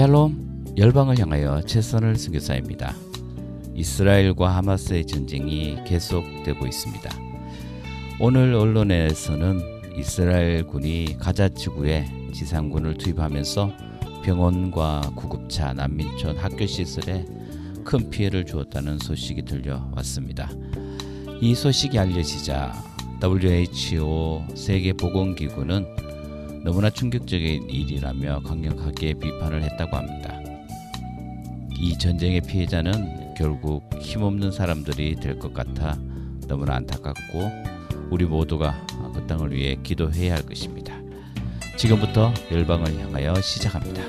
샬롬 열방을 향하여 최선을 선교사입니다. 이스라엘과 하마스의 전쟁이 계속되고 있습니다. 오늘 언론에서는 이스라엘 군이 가자 지구에 지상군을 투입하면서 병원과 구급차, 난민촌, 학교 시설에 큰 피해를 주었다는 소식이 들려왔습니다. 이 소식이 알려지자 WHO 세계보건기구는 너무나 충격적인 일이라며 강력하게 비판을 했다고 합니다. 이 전쟁의 피해자는 결국 힘없는 사람들이 될 것 같아 너무나 안타깝고 우리 모두가 그 땅을 위해 기도해야 할 것입니다. 지금부터 열방을 향하여 시작합니다.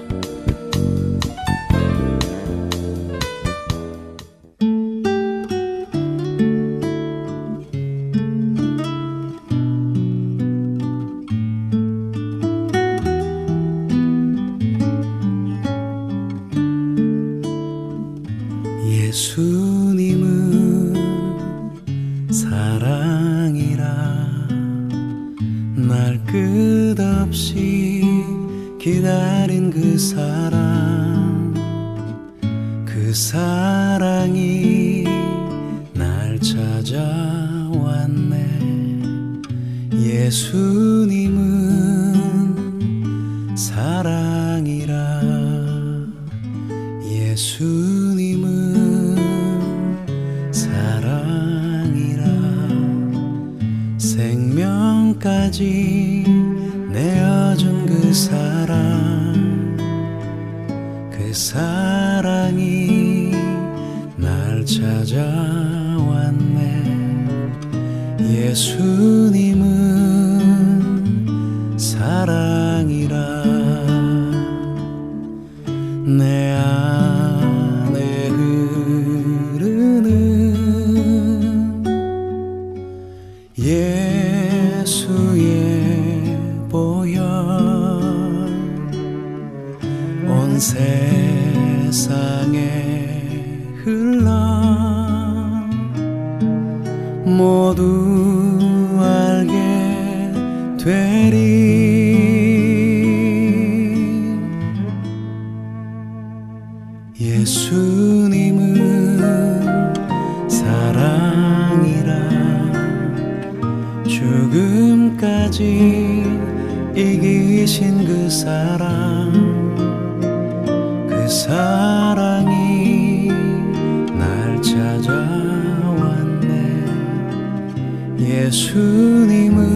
예수님은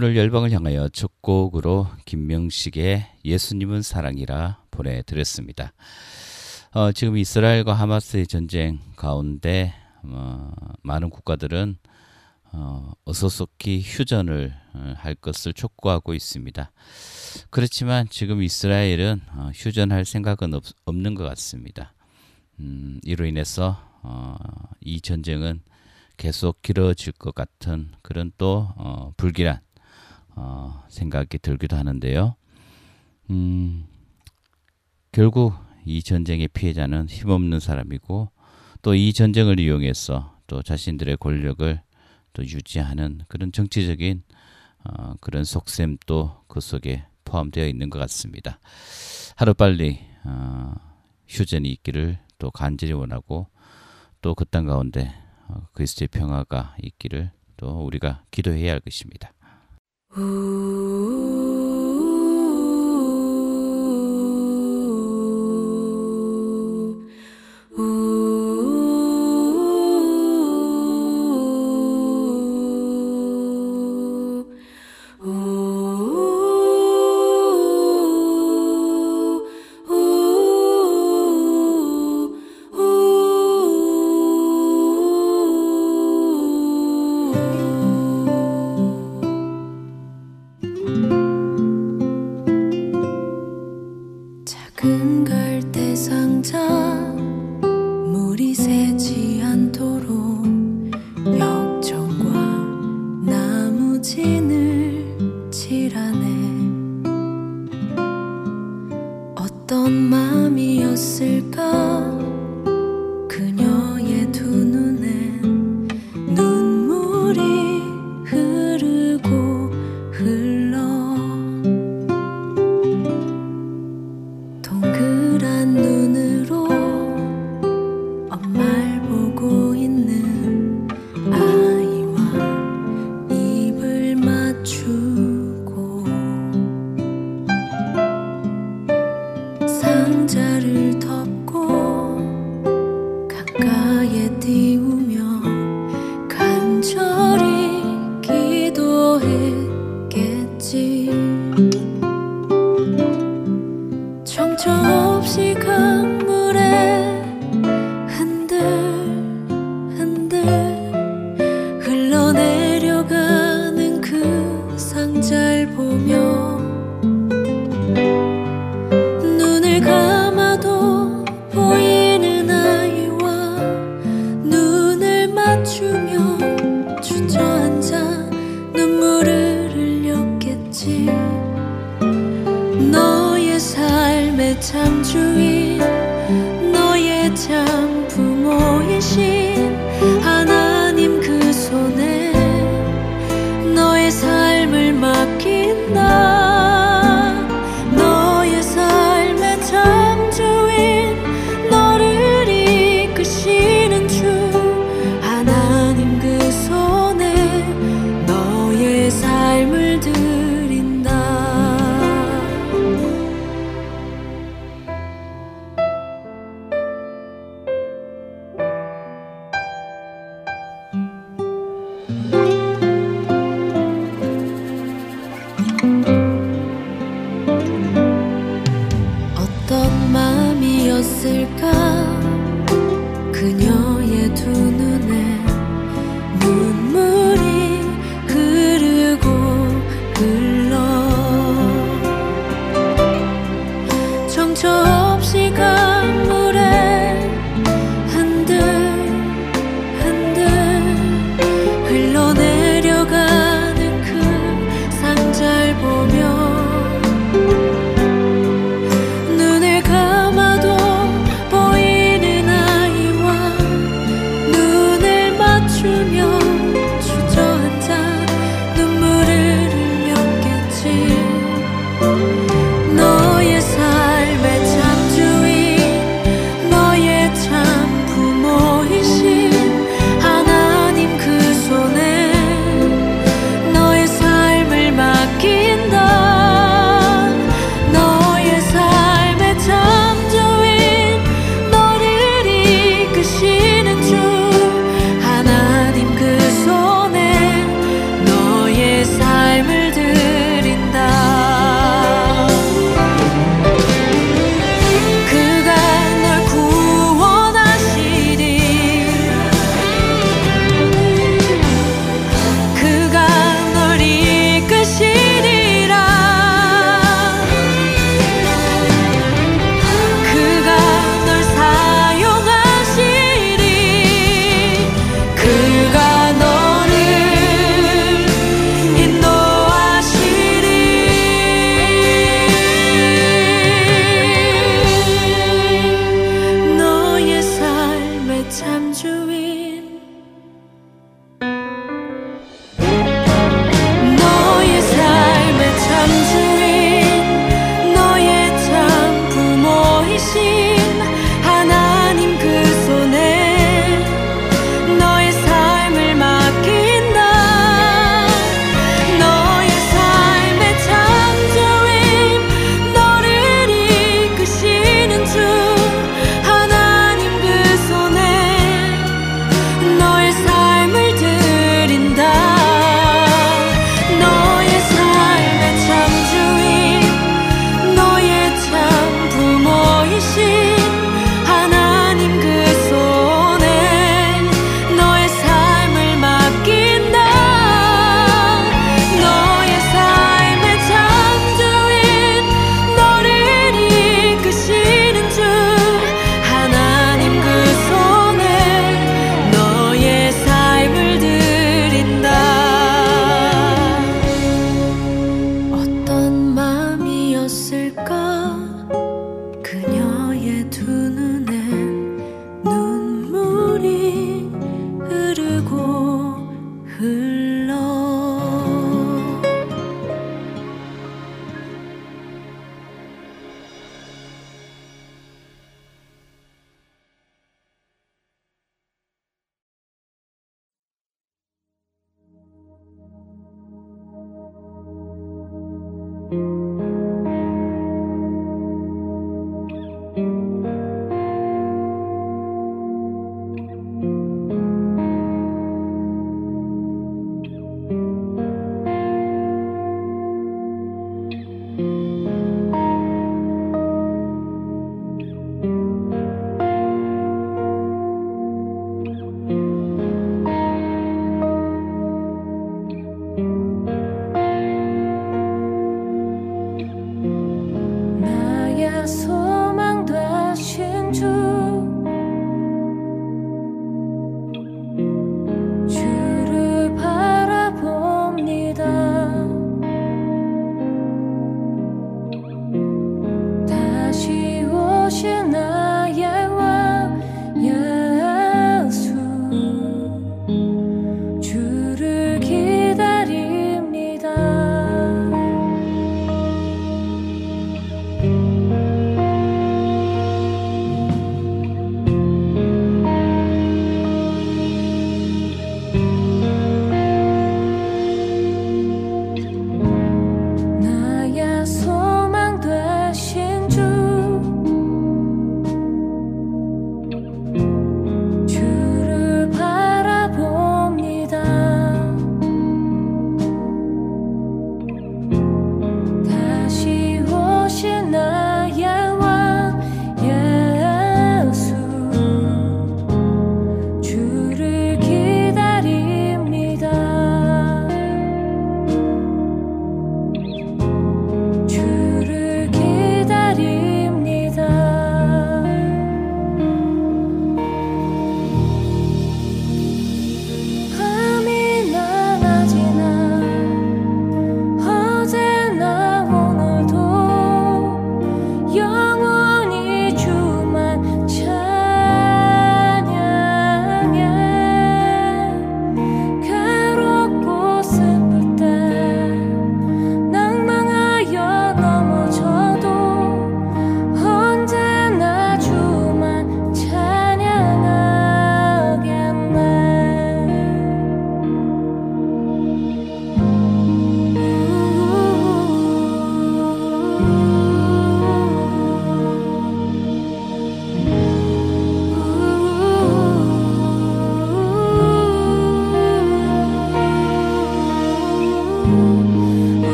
오늘 열방을 향하여 첫 곡으로 김명식의 예수님은 사랑이라 보내드렸습니다. 어, 지금 이스라엘과 하마스의 전쟁 가운데 어, 많은 국가들은 어, 어서속히 휴전을 어, 할 것을 촉구하고 있습니다. 그렇지만 지금 이스라엘은 어, 휴전할 생각은 없, 없는 것 같습니다. 음, 이로 인해서 어, 이 전쟁은 계속 길어질 것 같은 그런 또 어, 불길한 어, 생각이 들기도 하는데요. 음, 결국 이 전쟁의 피해자는 힘없는 사람이고 또 이 전쟁을 이용해서 또 자신들의 권력을 또 유지하는 그런 정치적인 어, 그런 속셈도 그 속에 포함되어 있는 것 같습니다. 하루빨리 어, 휴전이 있기를 또 간절히 원하고 또 그 땅 가운데 어, 그리스도의 평화가 있기를 또 우리가 기도해야 할 것입니다. 작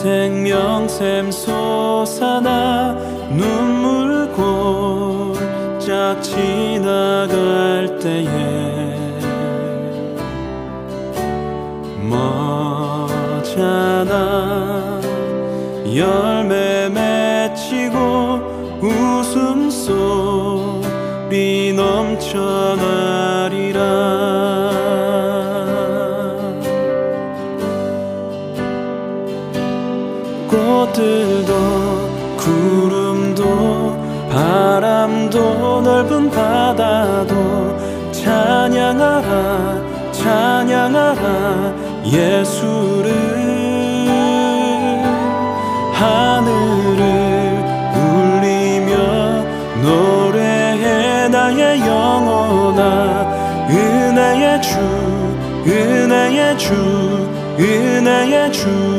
생명샘 솟아나 눈물 골짝 지나갈 때에 머잖아 열매 맺히고 웃음 속비 넘쳐나 하늘들도 구름도 바람도 넓은 바다도 찬양하라 찬양하라 예수를. 하늘을 울리며 노래해 나의 영혼아. 은혜의 주 은혜의 주 은혜의 주.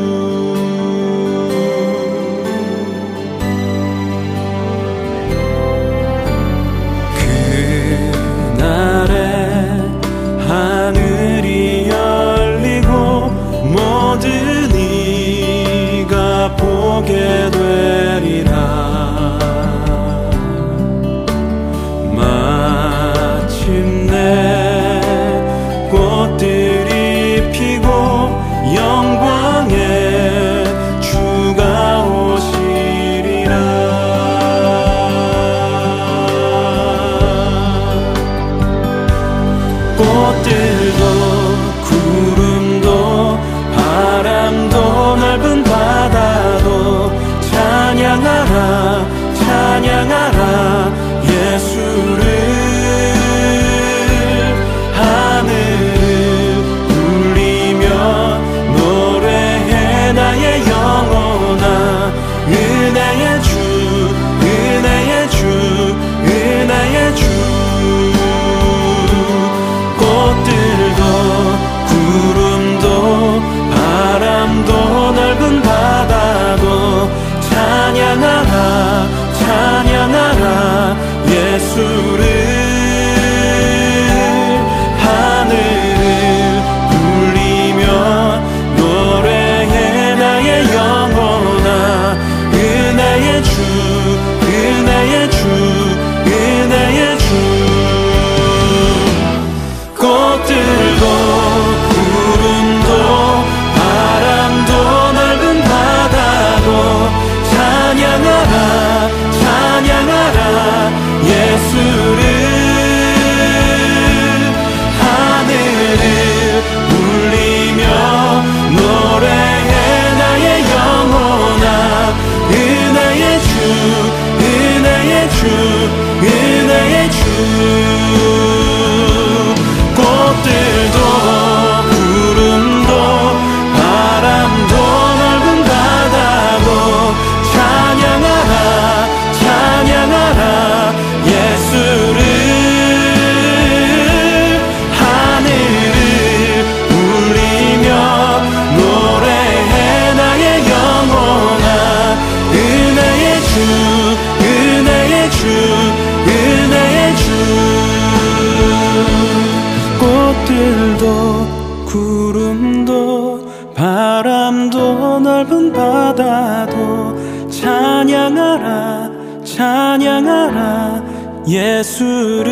깊은 바다도 찬양하라 찬양하라 예수를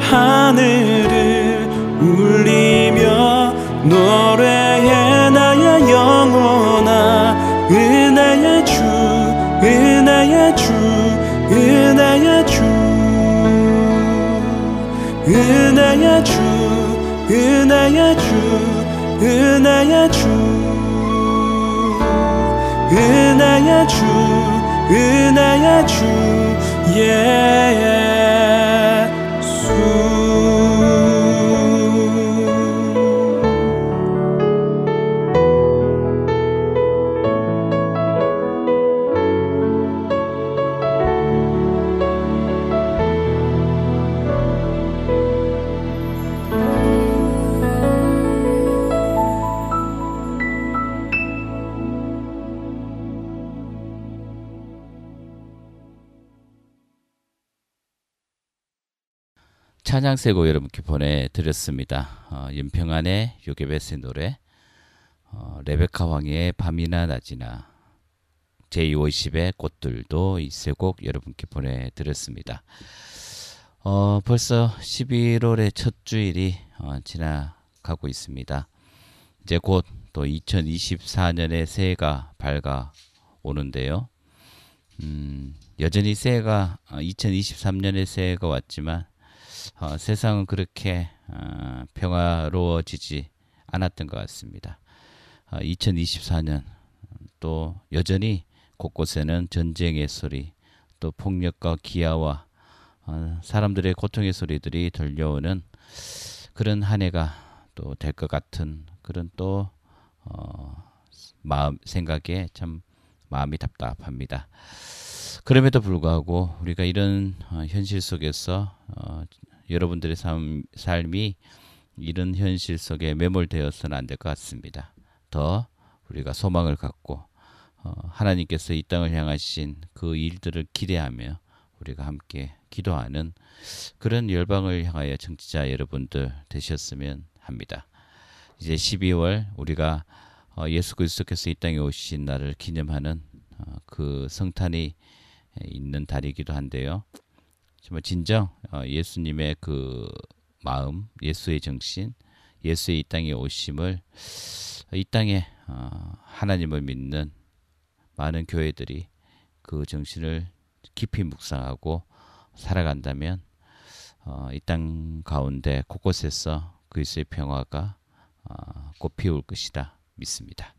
하늘을 울리며 노래해 나의 영혼아 은혜의 주 은혜의 주 은혜의 주 은혜의 주 은혜의 주 은혜의 주. 예수 찬양 세고 여러분께 보내드렸습니다. 어, 연평안의 요괴베스의 노래 어, 레베카 왕의 밤이나 낮이나 제250의 꽃들도 이 세 곡 여러분께 보내드렸습니다. 어, 벌써 11월의 첫 주일이 어, 지나가고 있습니다. 이제 곧 또 2024년의 새해가 밝아 오는데요. 음, 여전히 새해가 2023년의 새해가 왔지만 어, 세상은 그렇게 어, 평화로워지지 않았던 것 같습니다. 어, 2024년 또 여전히 곳곳에는 전쟁의 소리, 또 폭력과 기아와 어, 사람들의 고통의 소리들이 들려오는 그런 한 해가 또 될 것 같은 그런 또 어, 마음 생각에 참 마음이 답답합니다. 그럼에도 불구하고 우리가 이런 어, 현실 속에서 어, 여러분들의 삶, 삶이 이런 현실 속에 매몰되어서는 안 될 것 같습니다. 더 우리가 소망을 갖고 어, 하나님께서 이 땅을 향하신 그 일들을 기대하며 우리가 함께 기도하는 그런 열방을 향하여 정치자 여러분들 되셨으면 합니다. 이제 12월 우리가 어, 예수 그리스도께서 이 땅에 오신 날을 기념하는 어, 그 성탄이 있는 달이기도 한데요. 정말 진정 어, 예수님의 그 마음, 예수의 정신, 예수의 이 땅에 오심을 이 땅에 어, 하나님을 믿는 많은 교회들이 그 정신을 깊이 묵상하고 살아간다면 어, 이땅 가운데 곳곳에서 그리스의 평화가 어, 꽃피울 것이다 믿습니다.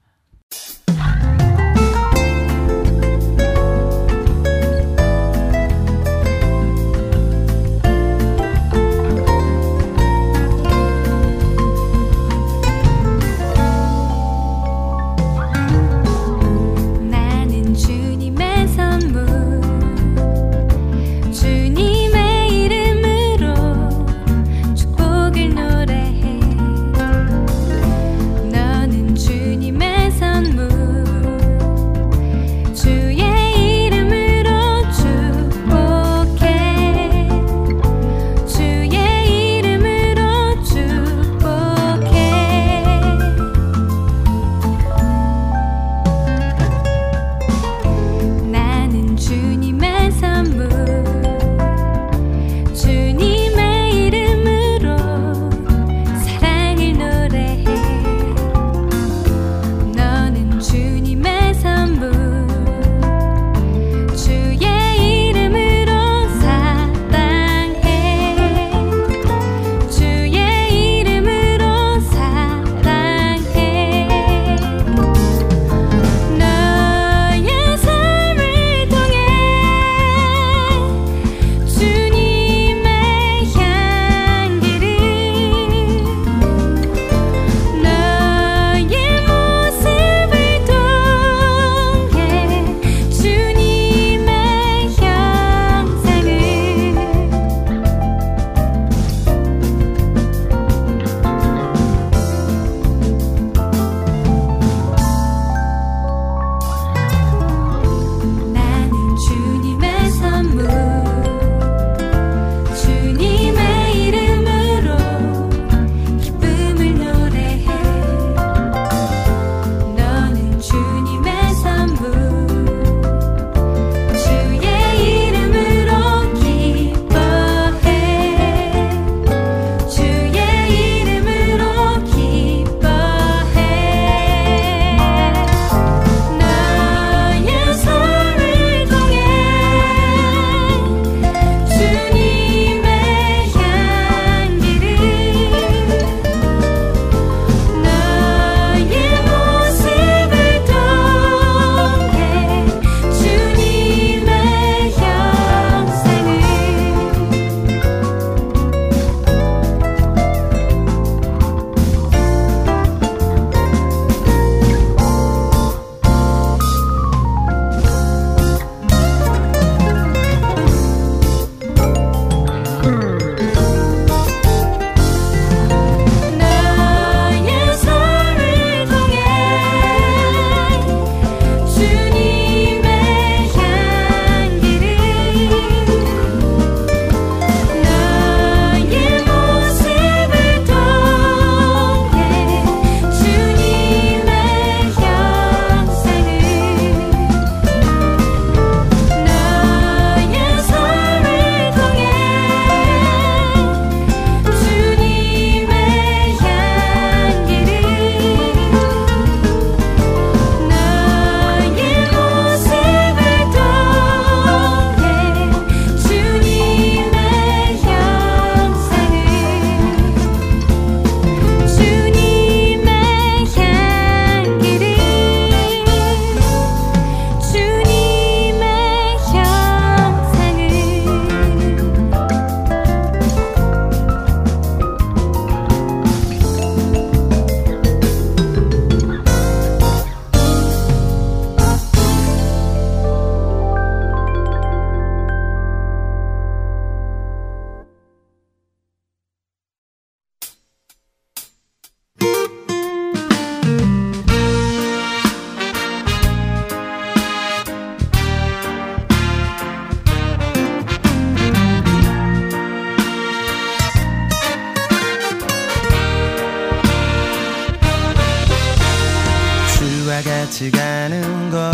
주님과 같이 가는 것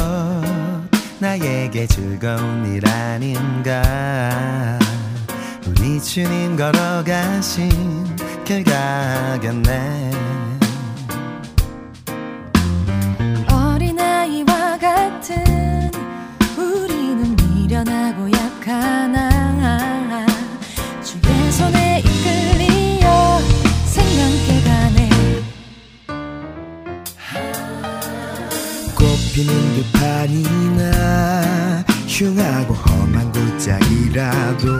나에게 즐거운 일 아닌가. 우리 주님 걸어가신 길 가겠네. 어린아이와 같은 우리는 미련하고 약하나 꽃피는 들판이나 흉하고 험한 골짜기라도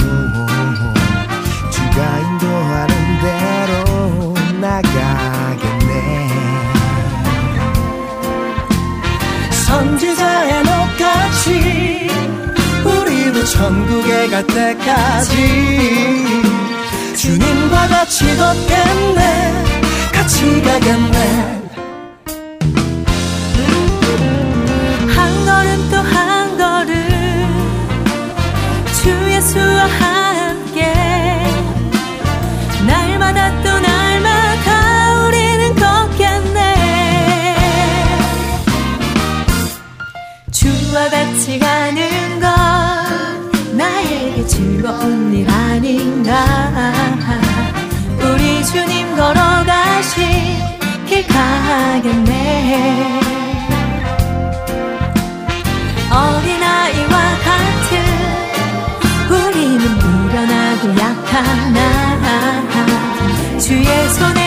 주가 인도하는 대로 나가겠네. 선지자의 녹같이 우리도 천국에 갈 때까지 주님과 같이 걷겠네. 같이 가겠네. 한 걸음 또 한 걸음. 주 예수와 함께 날마다 또 날마다 우리는 걷겠네. 주와 같이 가는 것 나에게 즐거운 일 아닌가? 우리 주님 걸어가신 길 가겠네 주의 손에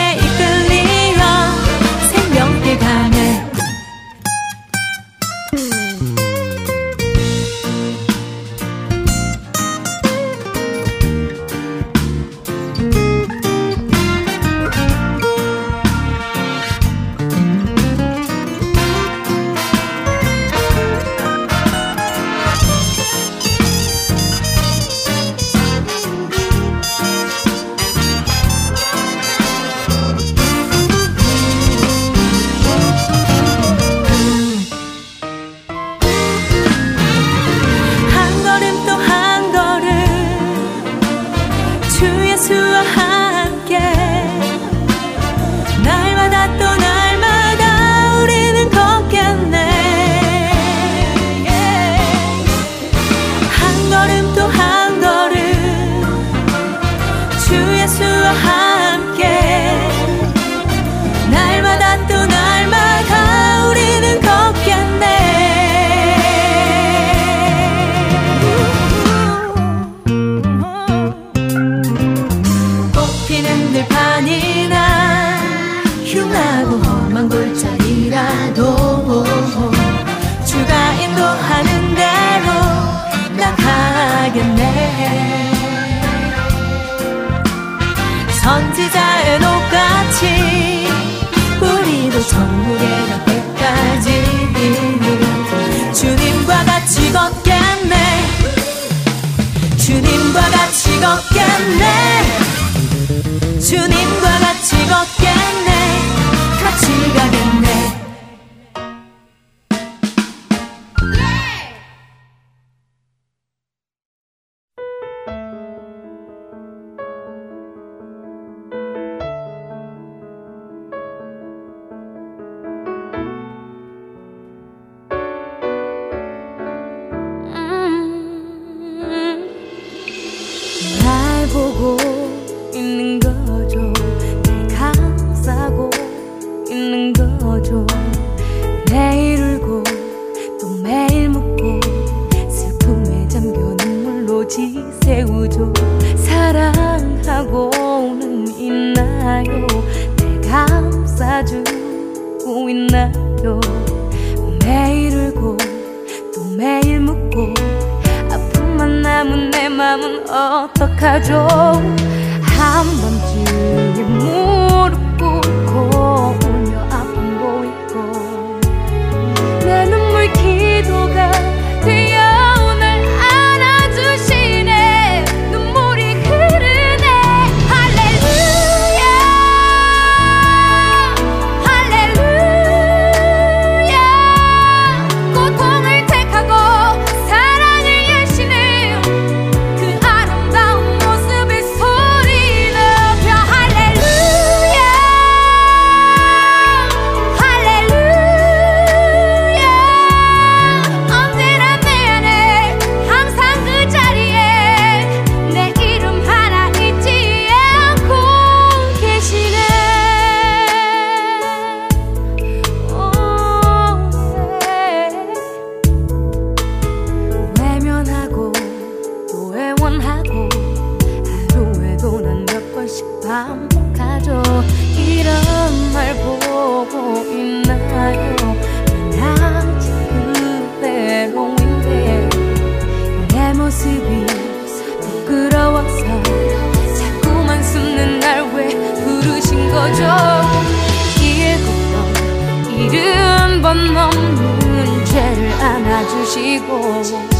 안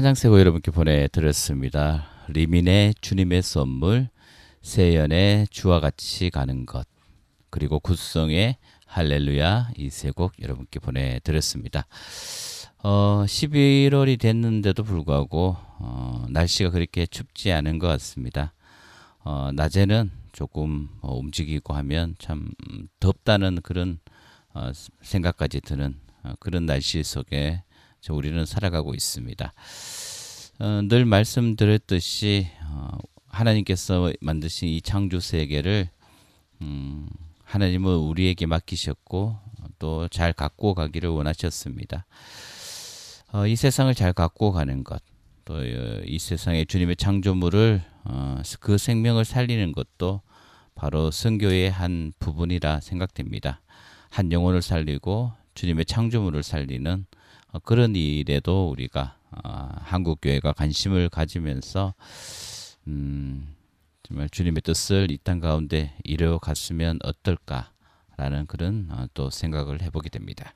찬양세고 여러분께 보내드렸습니다. 리민의 주님의 선물, 세연의 주와 같이 가는 것, 그리고 굿성의 할렐루야 이 세 곡 여러분께 보내드렸습니다. 어, 11월이 됐는데도 불구하고 어, 날씨가 그렇게 춥지 않은 것 같습니다. 어, 낮에는 조금 어, 움직이고 하면 참 덥다는 그런 어, 생각까지 드는 어, 그런 날씨 속에 저 우리는 살아가고 있습니다. 어, 늘 말씀드렸듯이 어, 하나님께서 만드신 이 창조 세계를 음, 하나님은 우리에게 맡기셨고 또 잘 갖고 가기를 원하셨습니다. 어, 이 세상을 잘 갖고 가는 것, 또 이 세상의 주님의 창조물을 어, 그 생명을 살리는 것도 바로 선교의 한 부분이라 생각됩니다. 한 영혼을 살리고 주님의 창조물을 살리는 어, 그런 일에도 우리가 어, 한국 교회가 관심을 가지면서 음, 정말 주님의 뜻을 이 땅 가운데 이루어 갔으면 어떨까라는 그런 어, 또 생각을 해보게 됩니다.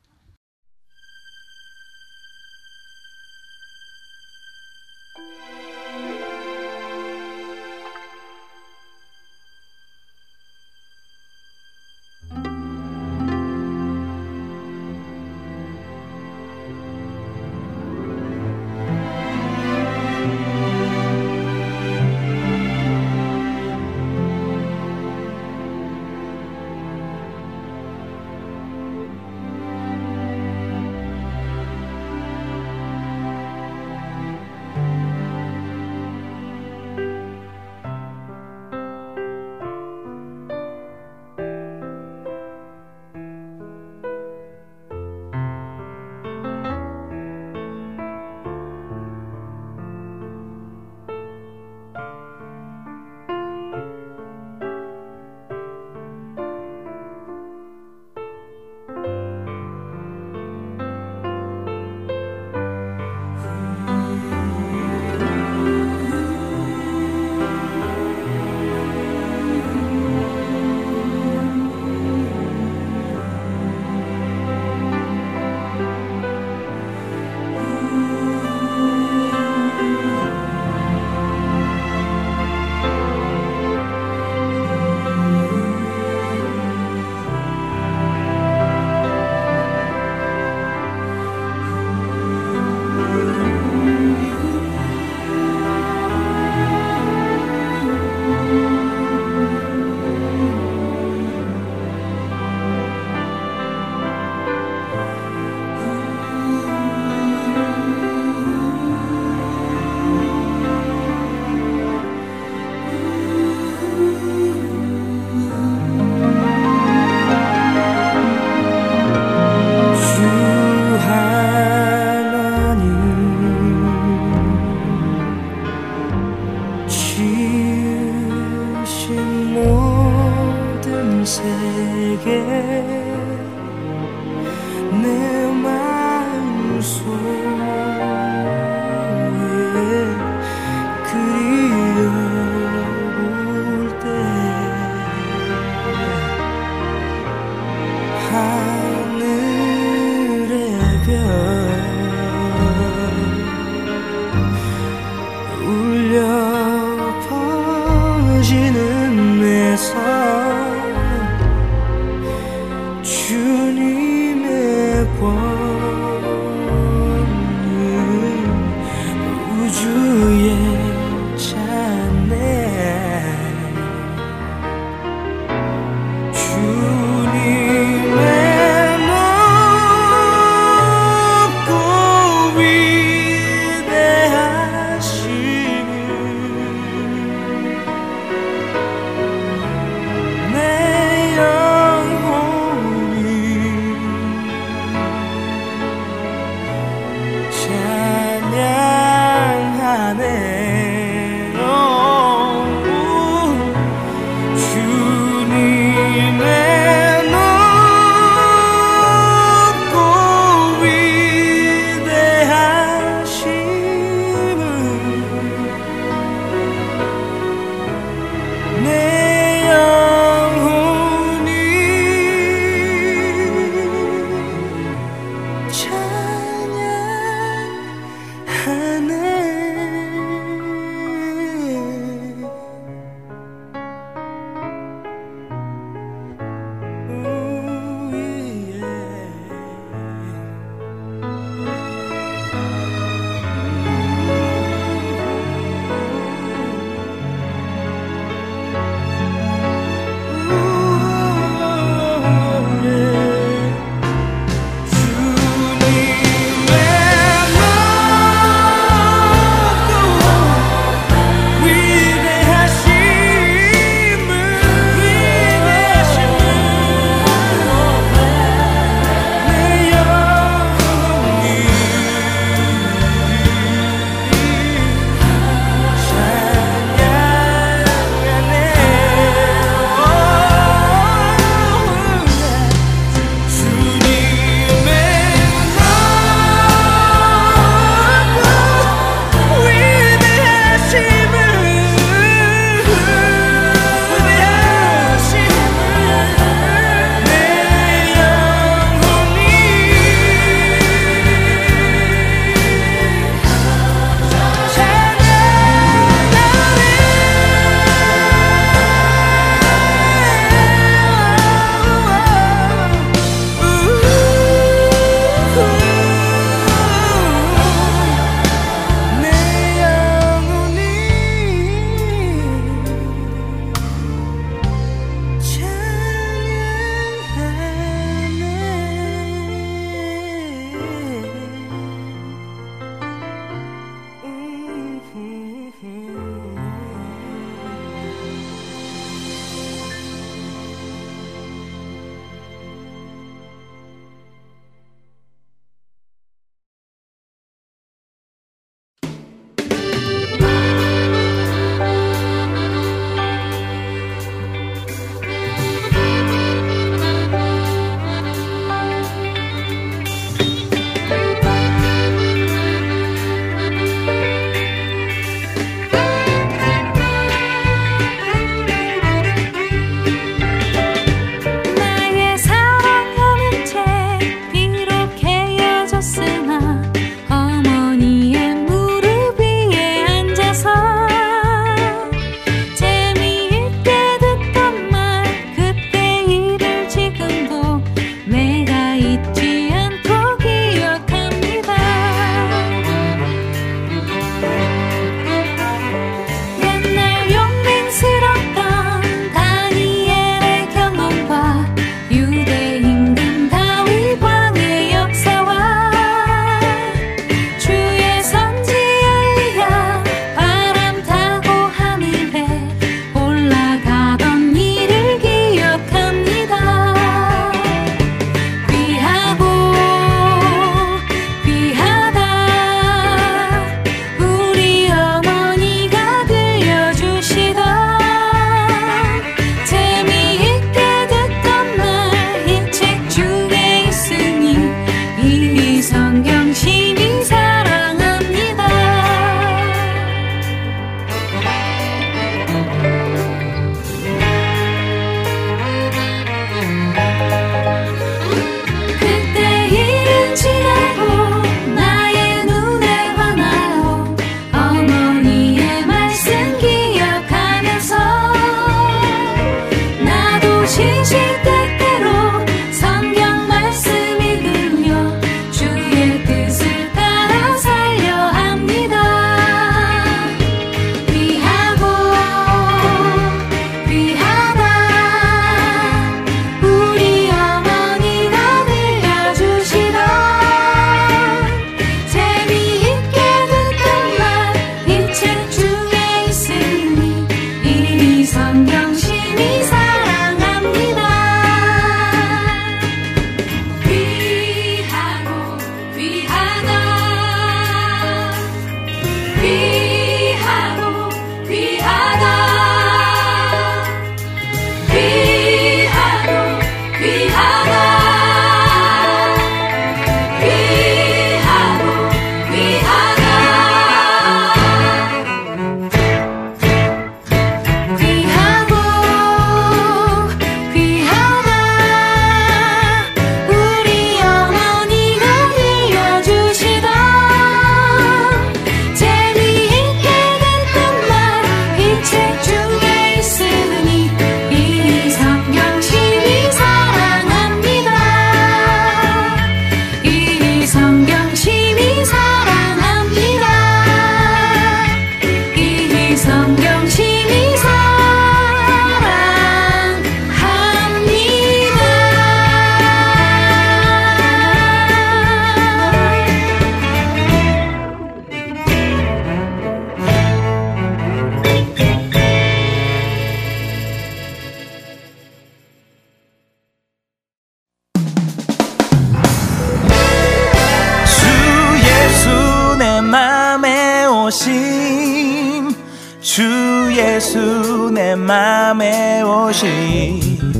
오심 주 예수 내 맘에 오심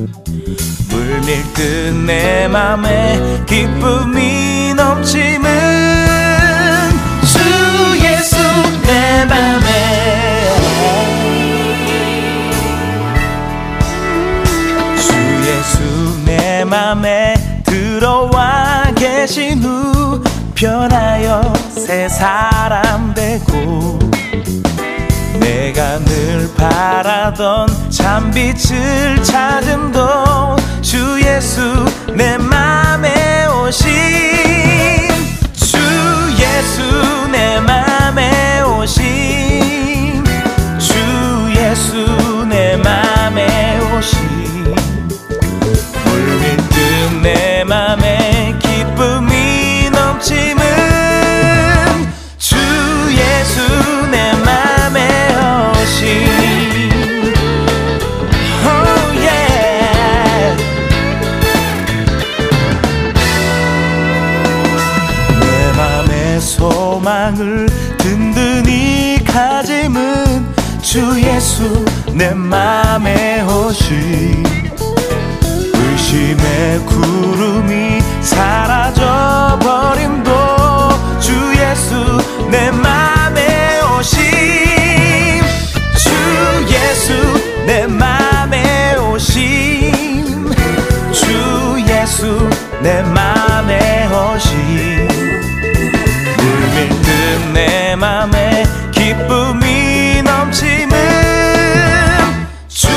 물밀듯 내 맘에 기쁨이 넘치는 주 예수 내 맘에. 주 예수 내 맘에 들어와 계신 후 변하여 새 사람 되고 내가 늘 바라던 참빛을 찾음도 주 예수 내 맘에 오신 주 예수 내 맘에 오신 주 예수 내 맘에 오신 물밀듯 내맘 소망을 든든히 가짐은 주 예수 내 맘에 오신 의심의 구름이 사라져 버림도 주 예수 내 맘에 오심 주 예수 내 맘에 오심 주 예수 내 맘에 내 맘에 기쁨이 넘치는 주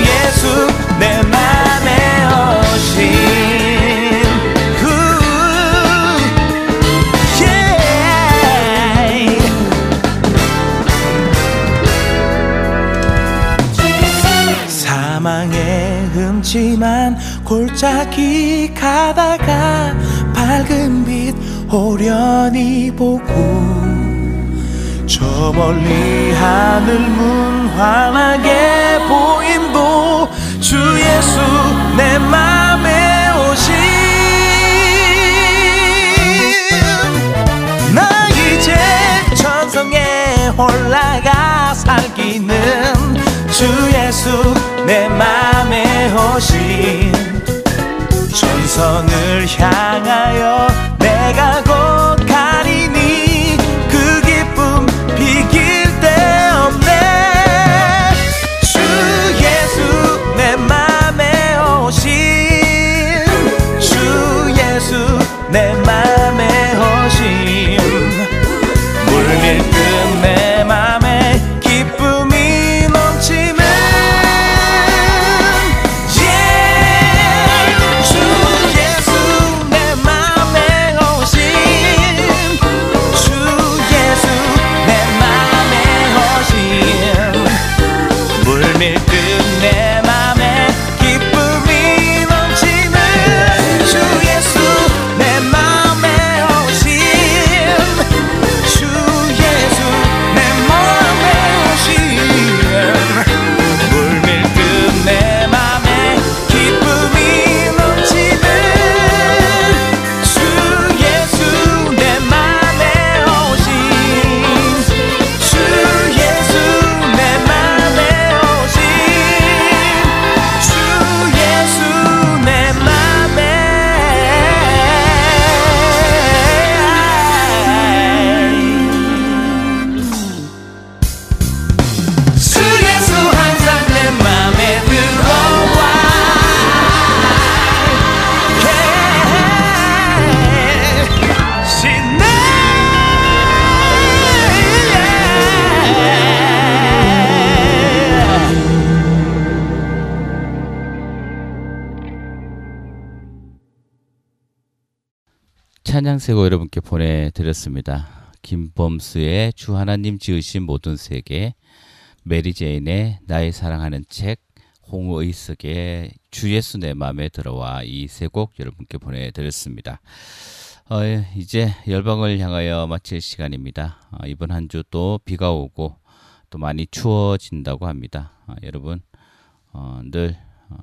예수 내 맘에 오신 후, yeah. 사망의 흠침한 골짜기 가다가 밝은 빛 오련히 보고 저 멀리 하늘 문 환하게 보임도 주 예수 내 맘에 오신. 나 이제 천성에 올라가 살기는 주 예수 내 맘에 오신. 전성을 향하여 내가 세고 여러분께 보내드렸습니다. 김범수의 주 하나님 지으신 모든 세계, 메리 제인의 나의 사랑하는 책, 홍의석의 주 예수 내 마음에 들어와 이 세 곡 여러분께 보내드렸습니다. 어, 이제 열방을 향하여 마칠 시간입니다. 어, 이번 한 주 또 비가 오고 또 많이 추워진다고 합니다. 아, 여러분 어, 늘 어,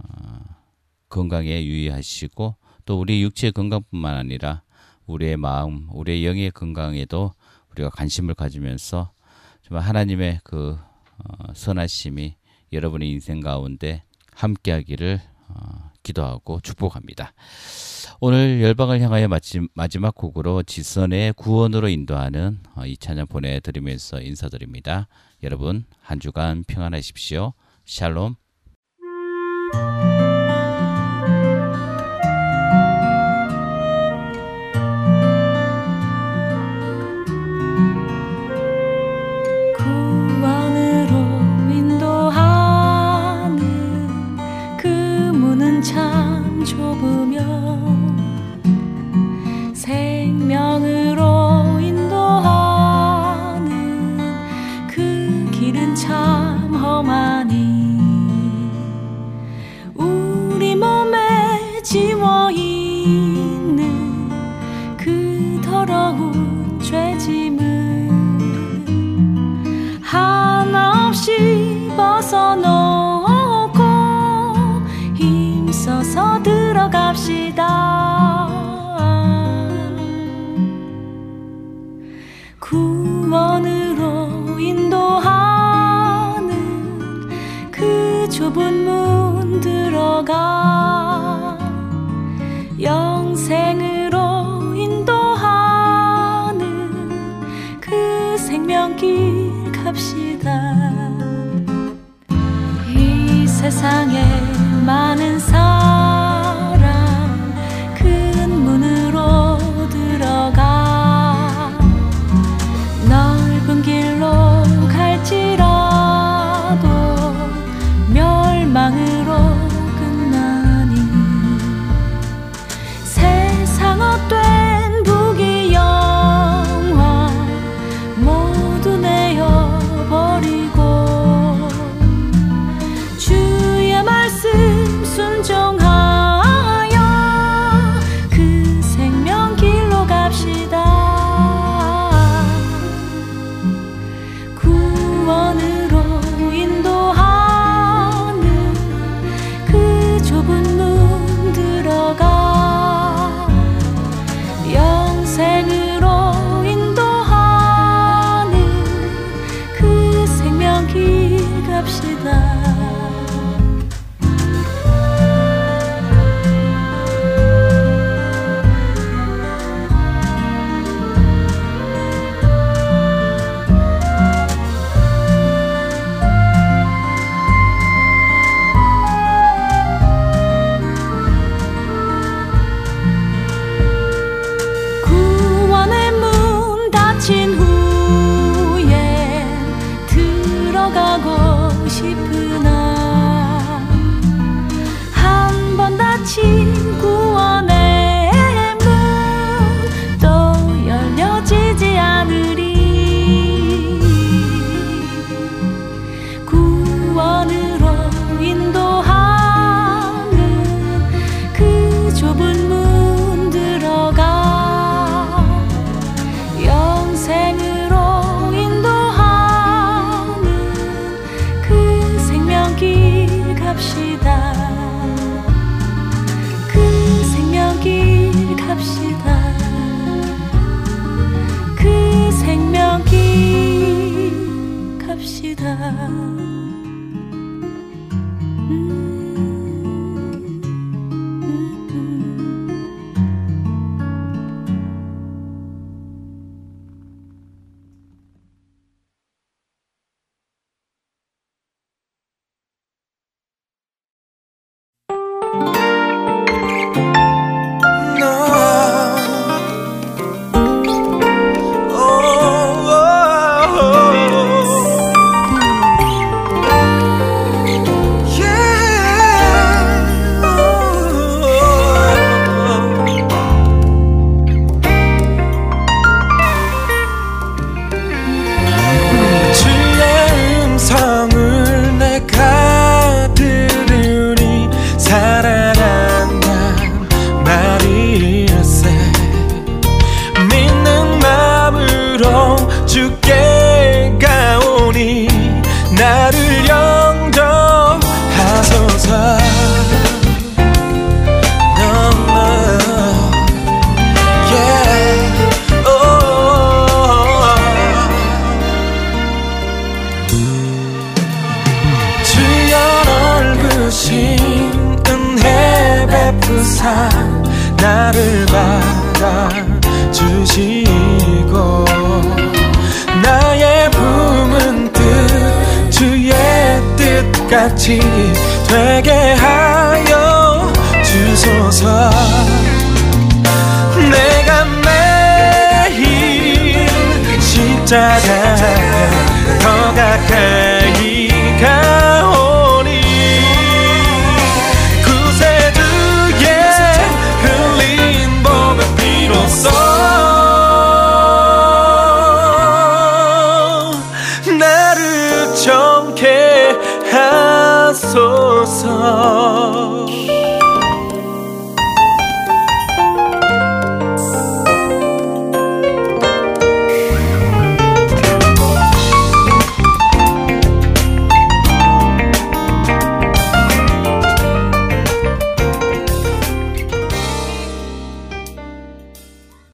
건강에 유의하시고 또 우리 육체 건강뿐만 아니라 우리의 마음, 우리의 영의 건강에도 우리가 관심을 가지면서 정말 하나님의 그 어, 선하심이 여러분의 인생 가운데 함께하기를 어, 기도하고 축복합니다. 오늘 열방을 향하여 마지막 곡으로 지선의 구원으로 인도하는 어, 이 찬양 보내드리면서 인사드립니다. 여러분 한 주간 평안하십시오. 샬롬.